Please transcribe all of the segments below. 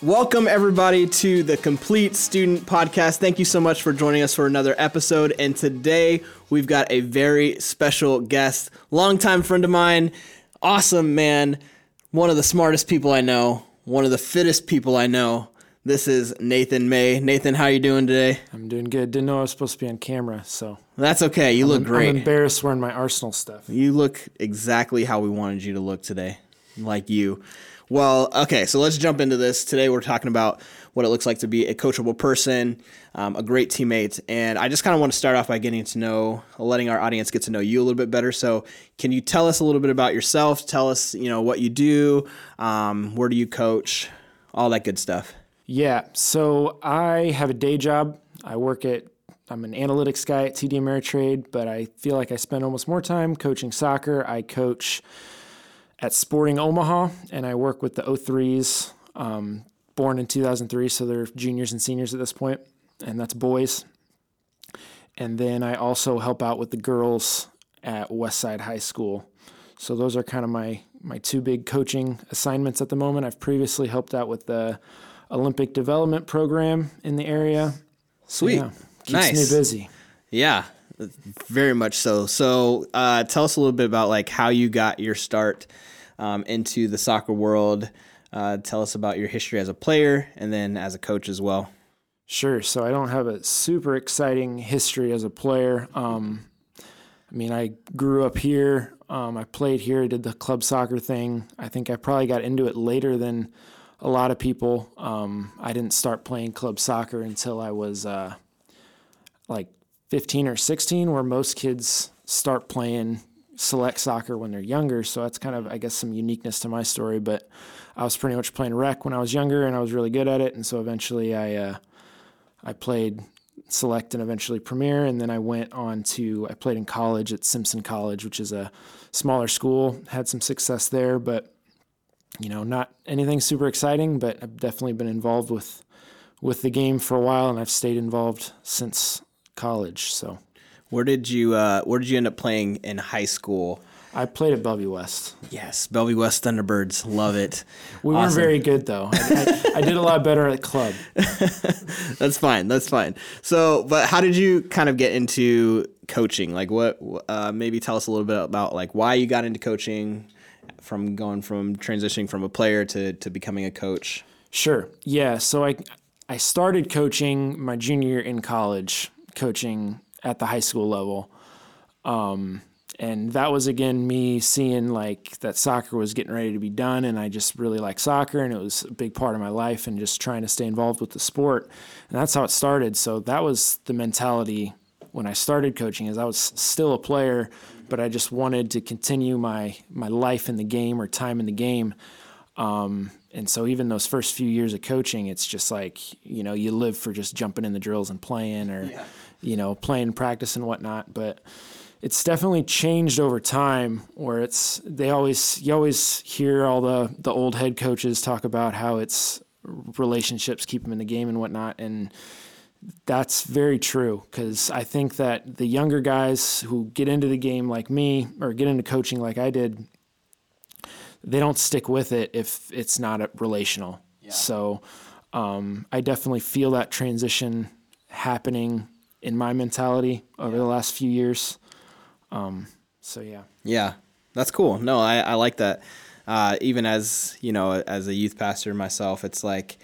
Welcome, everybody, to the Complete Student Podcast. Thank you so much for joining us for another episode. And today we've got a very special guest, longtime friend of mine, awesome man, one of the smartest people I know, one of the fittest people I know. This is Nathan May. Nathan, how you doing today? I'm doing good. Didn't know I was supposed to be on camera, so That's okay. You look great. I'm embarrassed wearing my Arsenal stuff. You look exactly how we wanted you to look today, like you. Well, okay, so let's jump into this. Today we're talking about what it looks like to be a coachable person, um, a great teammate, and I just kind of want to start off by getting to know, letting our audience get to know you a little bit better. So, can you tell us a little bit about yourself? Tell us, you know, what you do, um, where do you coach, all that good stuff. Yeah, so I have a day job. I work at I'm an analytics guy at TD Ameritrade, but I feel like I spend almost more time coaching soccer. I coach at Sporting Omaha, and I work with the 03s, um, born in 2003, so they're juniors and seniors at this point, and that's boys. And then I also help out with the girls at Westside High School. So those are kind of my my two big coaching assignments at the moment. I've previously helped out with the Olympic development program in the area. Sweet, Yeah, keeps nice. me busy. Yeah, very much so. So, uh, tell us a little bit about like how you got your start um, into the soccer world. Uh, tell us about your history as a player and then as a coach as well. Sure. So I don't have a super exciting history as a player. Um, I mean, I grew up here. Um, I played here. did the club soccer thing. I think I probably got into it later than a lot of people. Um, I didn't start playing club soccer until I was uh, like 15 or 16, where most kids start playing select soccer when they're younger. So that's kind of, I guess, some uniqueness to my story. But I was pretty much playing rec when I was younger, and I was really good at it. And so eventually, I uh, I played select and eventually premier, and then I went on to I played in college at Simpson College, which is a smaller school. Had some success there, but you know, not anything super exciting. But I've definitely been involved with with the game for a while, and I've stayed involved since college. So Where did you uh, Where did you end up playing in high school? I played at Bellevue West. Yes, Bellevue West Thunderbirds. Love it. We weren't very good though. I, I, I did a lot better at club. That's fine. That's fine. So, but how did you kind of get into coaching? Like, what? Uh, maybe tell us a little bit about like why you got into coaching, from going from transitioning from a player to to becoming a coach. Sure. Yeah. So I I started coaching my junior year in college, coaching at the high school level. Um, and that was again me seeing like that soccer was getting ready to be done, and I just really like soccer, and it was a big part of my life, and just trying to stay involved with the sport, and that's how it started. So that was the mentality when I started coaching, is I was still a player, but I just wanted to continue my my life in the game or time in the game. Um, and so even those first few years of coaching, it's just like, you know, you live for just jumping in the drills and playing or, you know, playing practice and whatnot. But it's definitely changed over time where it's, they always, you always hear all the, the old head coaches talk about how it's relationships keep them in the game and whatnot. And that's very true because I think that the younger guys who get into the game like me or get into coaching like I did, they don't stick with it if it's not a- relational. So um, I definitely feel that transition happening in my mentality over the last few years. Um, so yeah. Yeah, that's cool. No, I, I like that. Uh, even as you know, as a youth pastor myself, it's like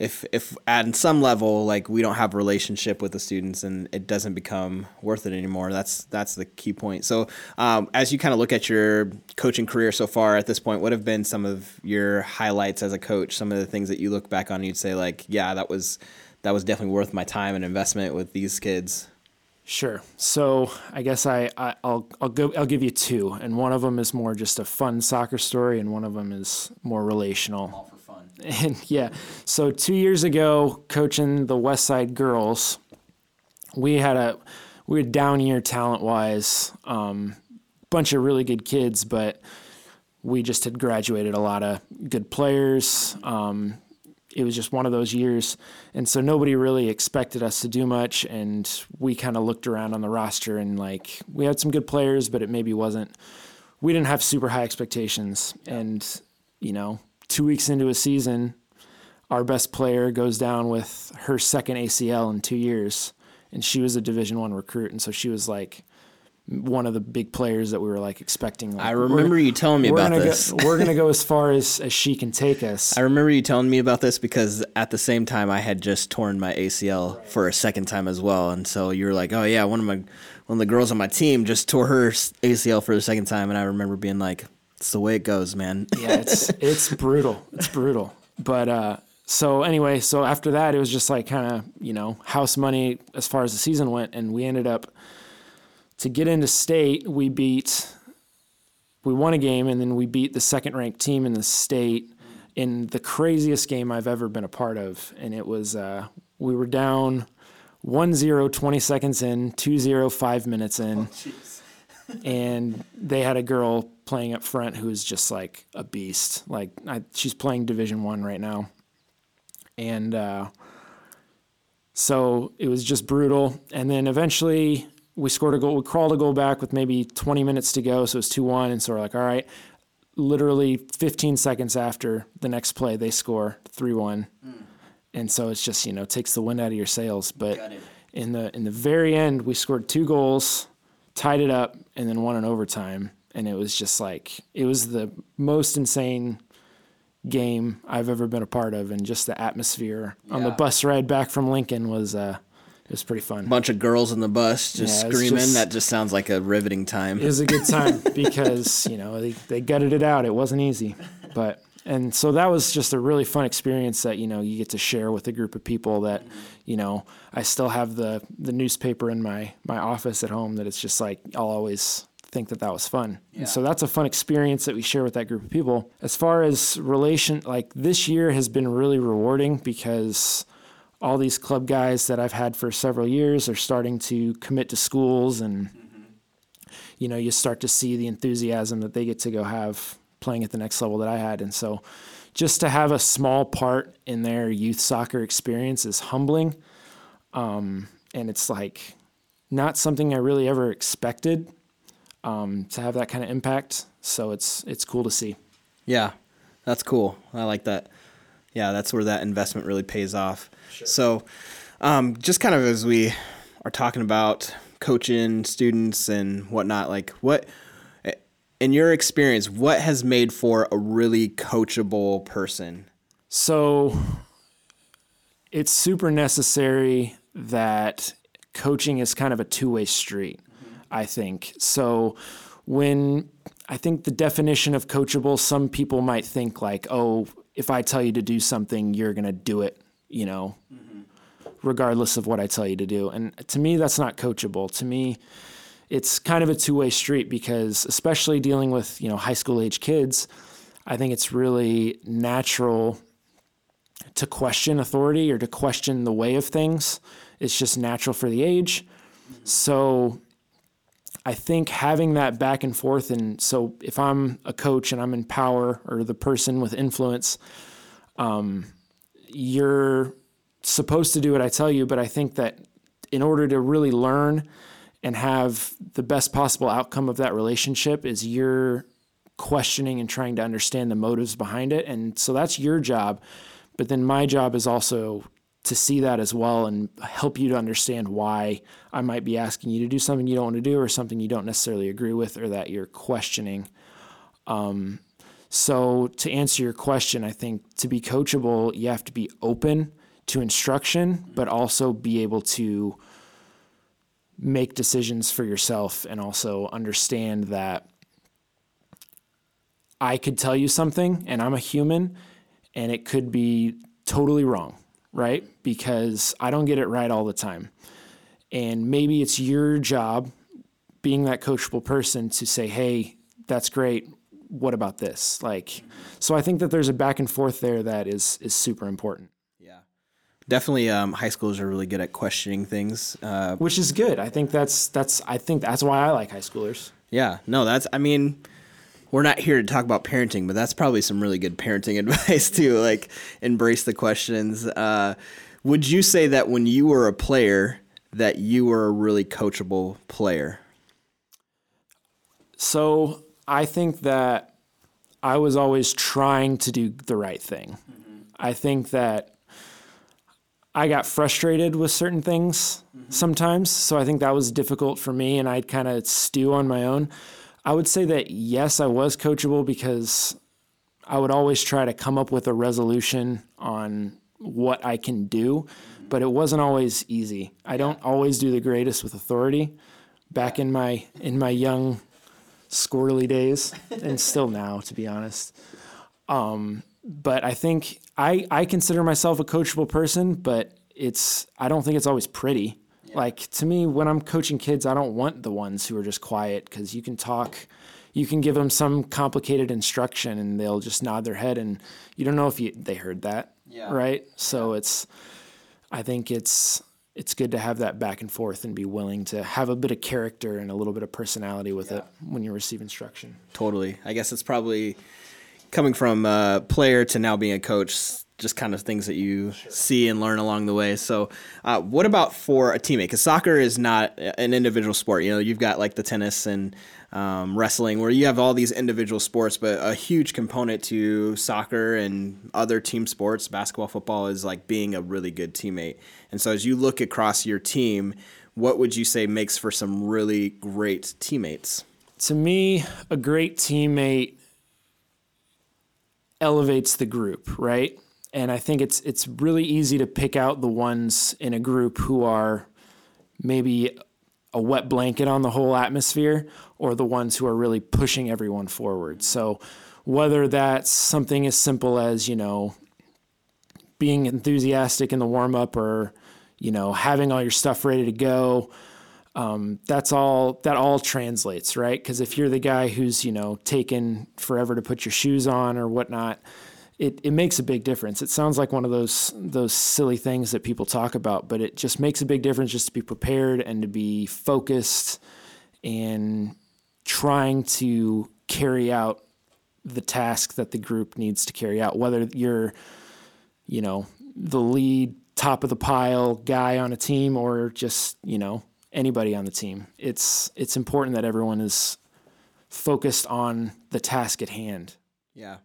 if if at some level like we don't have a relationship with the students and it doesn't become worth it anymore. That's that's the key point. So um, as you kind of look at your coaching career so far at this point, what have been some of your highlights as a coach? Some of the things that you look back on, and you'd say like, yeah, that was that was definitely worth my time and investment with these kids. Sure. So I guess I, I I'll I'll go I'll give you two, and one of them is more just a fun soccer story, and one of them is more relational. All for fun. And yeah, so two years ago, coaching the Westside girls, we had a we had down year talent wise, um, bunch of really good kids, but we just had graduated a lot of good players. Um, it was just one of those years, and so nobody really expected us to do much, and we kind of looked around on the roster and like we had some good players, but it maybe wasn't. We didn't have super high expectations, and you know, two weeks into a season, our best player goes down with her second ACL in two years, and she was a Division One recruit, and so she was like one of the big players that we were like expecting. Like, I remember you telling me about gonna this. Go, we're gonna go as far as as she can take us. I remember you telling me about this because at the same time I had just torn my ACL for a second time as well, and so you were like, "Oh yeah, one of my one of the girls on my team just tore her ACL for the second time," and I remember being like, "It's the way it goes, man." yeah, it's it's brutal. It's brutal. But uh, so anyway, so after that, it was just like kind of you know house money as far as the season went, and we ended up to get into state. We beat, we won a game, and then we beat the second ranked team in the state in the craziest game I've ever been a part of, and it was uh, we were down 1-0 20 seconds in, 2-0 5 minutes in. and they had a girl playing up front who is just like a beast. Like I, she's playing Division One right now, and uh, so it was just brutal. And then eventually we scored a goal. We crawled a goal back with maybe 20 minutes to go, so it was two one. And so we're like, all right. Literally 15 seconds after the next play, they score three one, and so it's just you know takes the wind out of your sails. But in the in the very end, we scored two goals tied it up, and then won in overtime. And it was just like it was the most insane game I've ever been a part of, and just the atmosphere on the bus ride back from Lincoln was uh, was pretty fun. bunch of girls in the bus just Yeah, screaming. just- that just sounds like a riveting time. It was a good time because you know they, they gutted it out. It wasn't easy, but and so that was just a really fun experience that you know you get to share with a group of people that you know I still have the the newspaper in my my office at home that it's just like I'll always think that that was fun. And so that's a fun experience that we share with that group of people. As far as relation like this year has been really rewarding because all these club guys that I've had for several years are starting to commit to schools and you know, you start to see the enthusiasm that they get to go have playing at the next level that I had. And so just to have a small part in their youth soccer experience is humbling. Um, and it's like not something I really ever expected um, to have that kind of impact. So it's it's cool to see. Yeah, that's cool. I like that. Yeah, that's where that investment really pays off. So, um, just kind of as we are talking about coaching students and whatnot, like what, in your experience, what has made for a really coachable person? So it's super necessary that coaching is kind of a two way street, I think. So when I think the definition of coachable, some people might think like, oh, if I tell you to do something, you're going to do it, you know, mm-hmm. regardless of what I tell you to do. And to me, that's not coachable. To me, it's kind of a two way street because, especially dealing with, you know, high school age kids, I think it's really natural to question authority or to question the way of things. It's just natural for the age. Mm-hmm. So I think having that back and forth, and so if I'm a coach and I'm in power or the person with influence, um, you're supposed to do what I tell you. But I think that in order to really learn and have the best possible outcome of that relationship, is you're questioning and trying to understand the motives behind it. And so that's your job. But then my job is also to see that as well and help you to understand why I might be asking you to do something you don't want to do or something you don't necessarily agree with or that you're questioning. Um, so, to answer your question, I think to be coachable, you have to be open to instruction, but also be able to make decisions for yourself and also understand that I could tell you something and I'm a human and it could be totally wrong, right? Because I don't get it right all the time. And maybe it's your job, being that coachable person, to say, hey, that's great. What about this? Like, so I think that there's a back and forth there that is is super important. Yeah, definitely. Um, high schoolers are really good at questioning things. Uh, Which is good. I think that's that's I think that's why I like high schoolers. Yeah, no, that's. I mean, we're not here to talk about parenting, but that's probably some really good parenting advice too. Like, embrace the questions. Uh, would you say that when you were a player, that you were a really coachable player? So I think that I was always trying to do the right thing. I think that I got frustrated with certain things mm-hmm. sometimes. So I think that was difficult for me and I'd kind of stew on my own. I would say that yes, I was coachable because I would always try to come up with a resolution on what I can do, but it wasn't always easy. I don't always do the greatest with authority. Back in my in my young squirrely days, and still now, to be honest. Um, but I think I I consider myself a coachable person, but it's I don't think it's always pretty. Like to me, when I'm coaching kids, I don't want the ones who are just quiet because you can talk you can give them some complicated instruction and they'll just nod their head and you don't know if you, they heard that yeah. right? So it's i think it's it's good to have that back and forth and be willing to have a bit of character and a little bit of personality with yeah. it when you receive instruction. Totally. I guess it's probably coming from a player to now being a coach just kind of things that you sure. see and learn along the way. So, uh, what about for a teammate? Because soccer is not an individual sport. You know, you've got like the tennis and um, wrestling, where you have all these individual sports, but a huge component to soccer and other team sports, basketball, football, is like being a really good teammate. And so, as you look across your team, what would you say makes for some really great teammates? To me, a great teammate elevates the group, right? And I think it's it's really easy to pick out the ones in a group who are maybe a wet blanket on the whole atmosphere or the ones who are really pushing everyone forward. So whether that's something as simple as, you know, being enthusiastic in the warm up or, you know, having all your stuff ready to go, um, that's all that all translates, right? Because if you're the guy who's, you know, taken forever to put your shoes on or whatnot, it, it makes a big difference. It sounds like one of those those silly things that people talk about, but it just makes a big difference just to be prepared and to be focused and trying to carry out the task that the group needs to carry out. Whether you're, you know, the lead top of the pile guy on a team or just, you know, anybody on the team. It's it's important that everyone is focused on the task at hand. Yeah.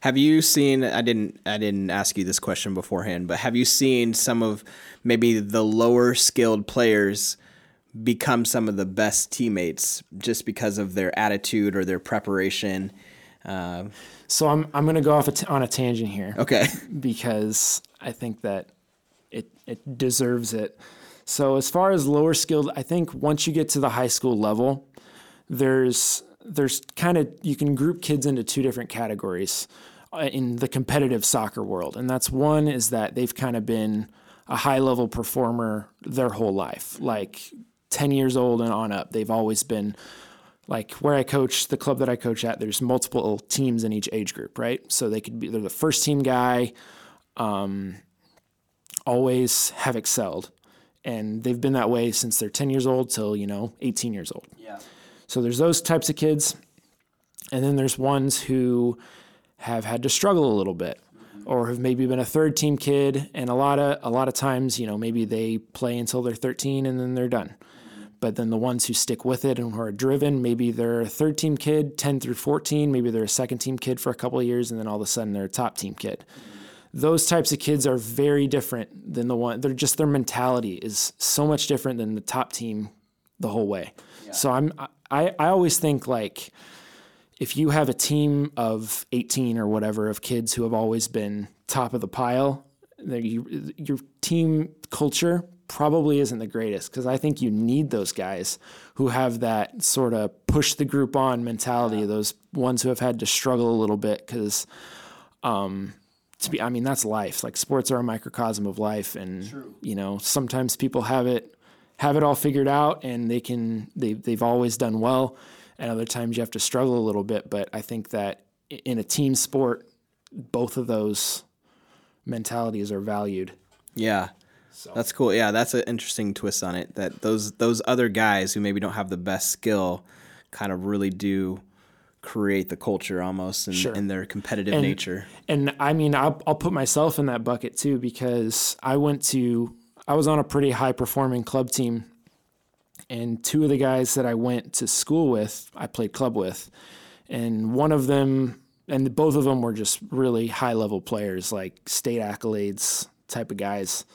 Have you seen? I didn't. I didn't ask you this question beforehand, but have you seen some of maybe the lower skilled players become some of the best teammates just because of their attitude or their preparation? Uh, so I'm I'm going to go off a t- on a tangent here. Okay. Because I think that it it deserves it. So as far as lower skilled, I think once you get to the high school level, there's there's kind of you can group kids into two different categories uh, in the competitive soccer world, and that's one is that they've kind of been a high level performer their whole life, like 10 years old and on up. They've always been like where I coach, the club that I coach at, there's multiple teams in each age group, right? So they could be, they're the first team guy, um, always have excelled. And they've been that way since they're 10 years old till, you know, 18 years old. Yeah. So there's those types of kids. And then there's ones who have had to struggle a little bit or have maybe been a third team kid and a lot of a lot of times, you know, maybe they play until they're 13 and then they're done. But then the ones who stick with it and who are driven, maybe they're a third team kid, 10 through 14, maybe they're a second team kid for a couple of years and then all of a sudden they're a top team kid. Those types of kids are very different than the one they're just their mentality is so much different than the top team the whole way. Yeah. So I'm I, I always think like if you have a team of 18 or whatever of kids who have always been top of the pile, you, your team culture probably isn't the greatest because I think you need those guys who have that sort of push the group on mentality, yeah. those ones who have had to struggle a little bit because, um, to be, I mean, that's life. Like sports are a microcosm of life, and True. you know, sometimes people have it have it all figured out and they can they they've always done well. And other times you have to struggle a little bit but i think that in a team sport both of those mentalities are valued. Yeah. So. that's cool. Yeah that's an interesting twist on it that those those other guys who maybe don't have the best skill kind of really do create the culture almost in, sure. in their competitive and, nature. and i mean I'll, I'll put myself in that bucket too because i went to I was on a pretty high performing club team, and two of the guys that I went to school with, I played club with, and one of them and both of them were just really high level players, like state accolades type of guys.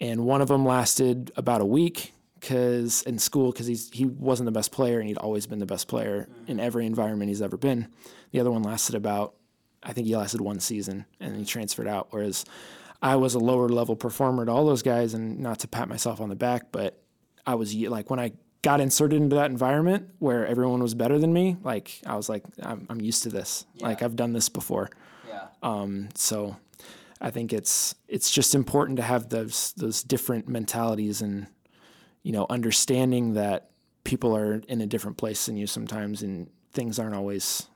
And one of them lasted about a week because in school because he's he wasn't the best player and he'd always been the best player in every environment he's ever been. The other one lasted about I think he lasted one season and he transferred out. Whereas I was a lower level performer to all those guys, and not to pat myself on the back, but I was like when I got inserted into that environment where everyone was better than me, like I was like I'm, I'm used to this. Yeah. Like I've done this before. Yeah. Um. So I think it's it's just important to have those those different mentalities and you know understanding that people are in a different place than you sometimes, and things aren't always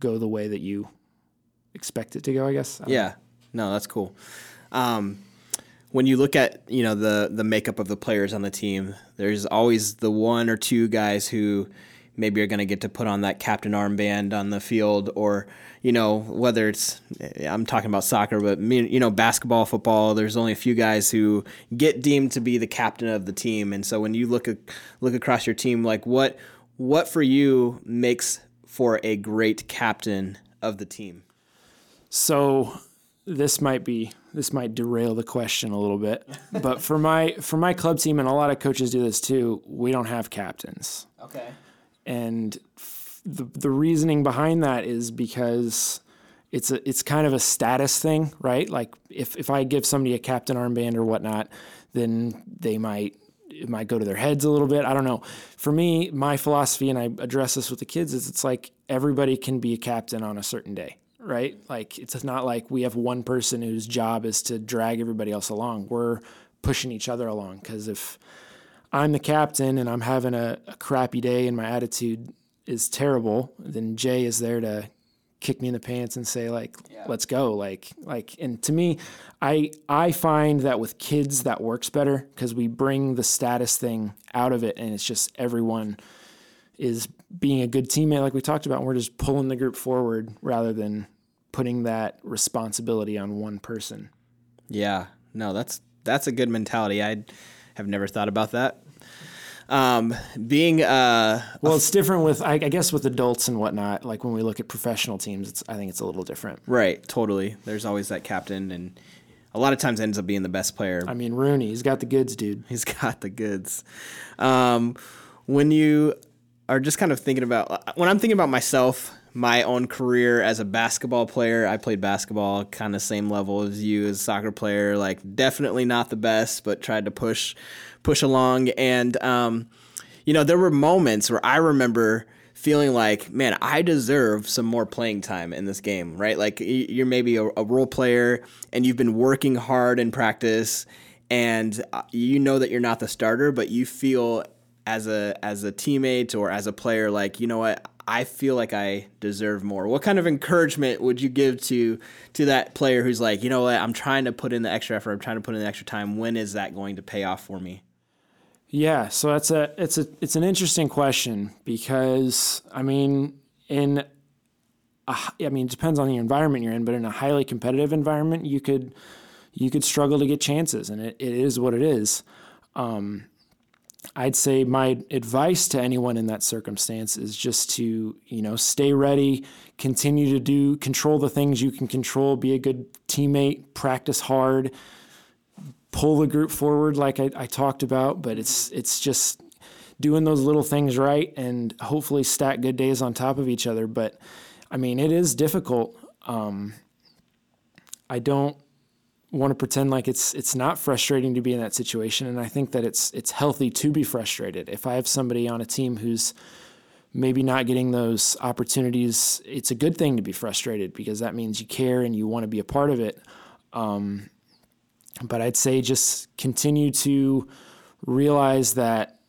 go the way that you expect it to go. I guess. I yeah. No, that's cool. Um, when you look at you know the the makeup of the players on the team, there's always the one or two guys who maybe are going to get to put on that captain armband on the field, or you know whether it's I'm talking about soccer, but you know basketball, football. There's only a few guys who get deemed to be the captain of the team, and so when you look look across your team, like what what for you makes for a great captain of the team? So this might be this might derail the question a little bit, but for my for my club team and a lot of coaches do this too. We don't have captains. Okay. And f- the the reasoning behind that is because it's a it's kind of a status thing, right? Like if if I give somebody a captain armband or whatnot, then they might it might go to their heads a little bit. I don't know. For me, my philosophy, and I address this with the kids, is it's like everybody can be a captain on a certain day right? Like it's not like we have one person whose job is to drag everybody else along. We're pushing each other along because if I'm the captain and I'm having a, a, crappy day and my attitude is terrible, then Jay is there to kick me in the pants and say like yeah. let's go like like and to me I I find that with kids that works better cuz we bring the status thing out of it and it's just everyone is being a good teammate like we talked about and we're just pulling the group forward rather than putting that responsibility on one person. Yeah, no, that's that's a good mentality. I have never thought about that. Um, being uh, well, it's different with I, I, guess with adults and whatnot. Like when we look at professional teams, it's I think it's a little different. Right, totally. There's always that captain, and a lot of times ends up being the best player. I mean, Rooney, he's got the goods, dude. He's got the goods. Um, when you are just kind of thinking about when I'm thinking about myself my own career as a basketball player. I played basketball kind of same level as you as soccer player. Like definitely not the best, but tried to push push along. And um, you know, there were moments where I remember feeling like, man, I deserve some more playing time in this game, right? Like you're maybe a, a role player and you've been working hard in practice and uh, you know that you're not the starter, but you feel as a as a teammate or as a player like, you know what, I feel like I deserve more. What kind of encouragement would you give to to that player who's like, you know what, I'm trying to put in the extra effort, I'm trying to put in the extra time. When is that going to pay off for me? Yeah, so that's a it's a it's an interesting question because I mean in a, I mean it depends on the environment you're in, but in a highly competitive environment, you could you could struggle to get chances, and it, it is what it is. Um, I'd say my advice to anyone in that circumstance is just to, you know, stay ready, continue to do, control the things you can control, be a good teammate, practice hard, pull the group forward like I, I talked about. But it's it's just doing those little things right and hopefully stack good days on top of each other. But I mean, it is difficult. Um, I don't want to pretend like it's it's not frustrating to be in that situation and I think that it's it's healthy to be frustrated. If I have somebody on a team who's maybe not getting those opportunities, it's a good thing to be frustrated because that means you care and you want to be a part of it. Um, but I'd say just continue to realize that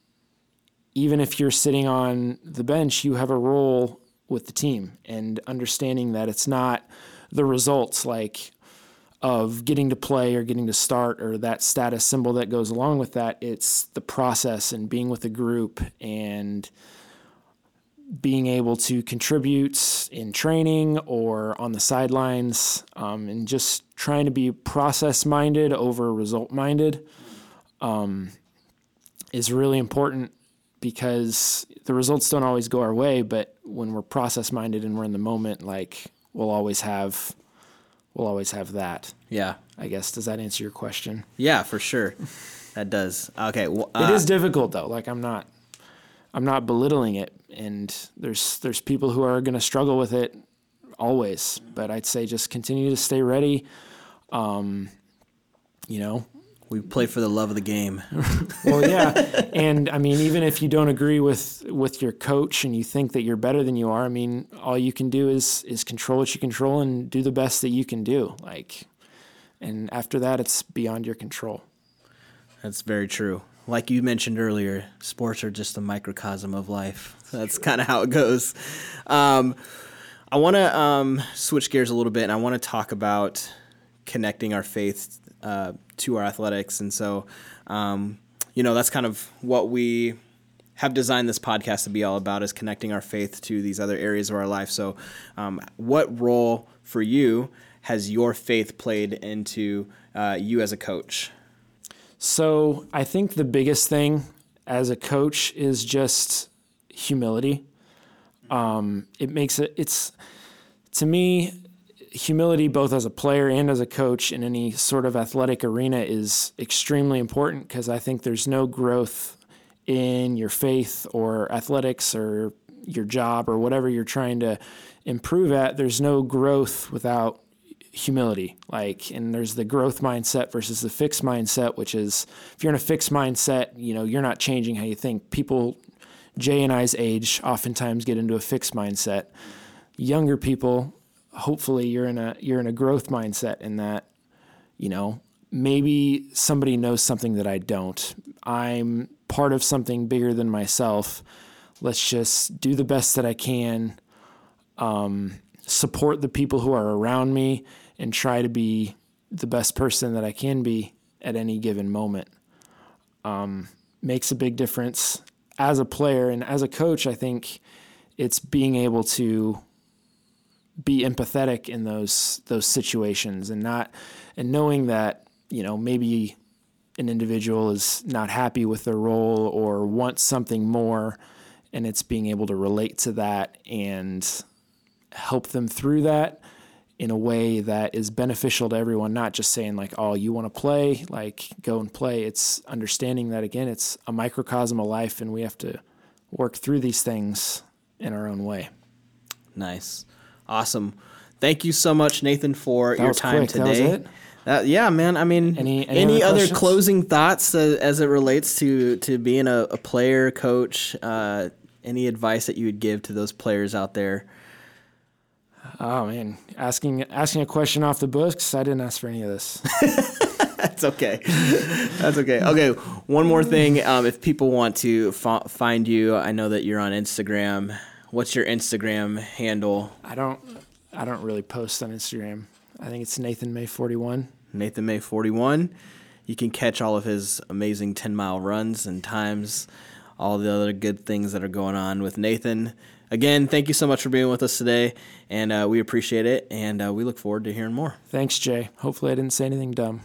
even if you're sitting on the bench, you have a role with the team and understanding that it's not the results like of getting to play or getting to start or that status symbol that goes along with that. It's the process and being with a group and being able to contribute in training or on the sidelines um, and just trying to be process minded over result minded um, is really important because the results don't always go our way, but when we're process minded and we're in the moment, like we'll always have we'll always have that. Yeah. I guess does that answer your question? Yeah, for sure. That does. Okay. Well, uh, it is difficult though. Like I'm not I'm not belittling it and there's there's people who are going to struggle with it always, but I'd say just continue to stay ready. Um you know, we play for the love of the game. well, yeah, and I mean, even if you don't agree with with your coach and you think that you're better than you are, I mean, all you can do is is control what you control and do the best that you can do. Like, and after that, it's beyond your control. That's very true. Like you mentioned earlier, sports are just a microcosm of life. That's kind of how it goes. Um, I want to um, switch gears a little bit, and I want to talk about connecting our faith uh, to our athletics. And so, um, you know, that's kind of what we have designed this podcast to be all about is connecting our faith to these other areas of our life. So, um, what role for you has your faith played into uh, you as a coach? So, I think the biggest thing as a coach is just humility. Um, it makes it, it's, to me, humility, both as a player and as a coach in any sort of athletic arena, is extremely important because I think there's no growth in your faith or athletics or your job or whatever you're trying to improve at. There's no growth without humility. Like, and there's the growth mindset versus the fixed mindset, which is if you're in a fixed mindset, you know, you're not changing how you think. People, Jay and I's age, oftentimes get into a fixed mindset. Younger people hopefully you're in a you're in a growth mindset in that you know maybe somebody knows something that I don't. I'm part of something bigger than myself. Let's just do the best that I can. Um, support the people who are around me and try to be the best person that I can be at any given moment. Um, makes a big difference as a player and as a coach. I think it's being able to be empathetic in those those situations and not and knowing that you know maybe an individual is not happy with their role or wants something more and it's being able to relate to that and help them through that in a way that is beneficial to everyone not just saying like oh you want to play? Like go and play. It's understanding that again it's a microcosm of life and we have to work through these things in our own way. Nice Awesome. Thank you so much, Nathan, for that your time quick. today. Uh, yeah, man. I mean, any, any, any other, closing thoughts uh, as it relates to to being a, a player, coach? Uh, any advice that you would give to those players out there? Oh man, asking asking a question off the books. I didn't ask for any of this. That's okay. That's okay. Okay, one more thing. Um, if people want to f- find you, I know that you're on Instagram. What's your Instagram handle? I don't I don't really post on Instagram. I think it's Nathan May 41. Nathan May 41. You can catch all of his amazing 10 mile runs and times, all the other good things that are going on with Nathan. Again, thank you so much for being with us today, and uh, we appreciate it, and uh, we look forward to hearing more. Thanks, Jay. Hopefully, I didn't say anything dumb.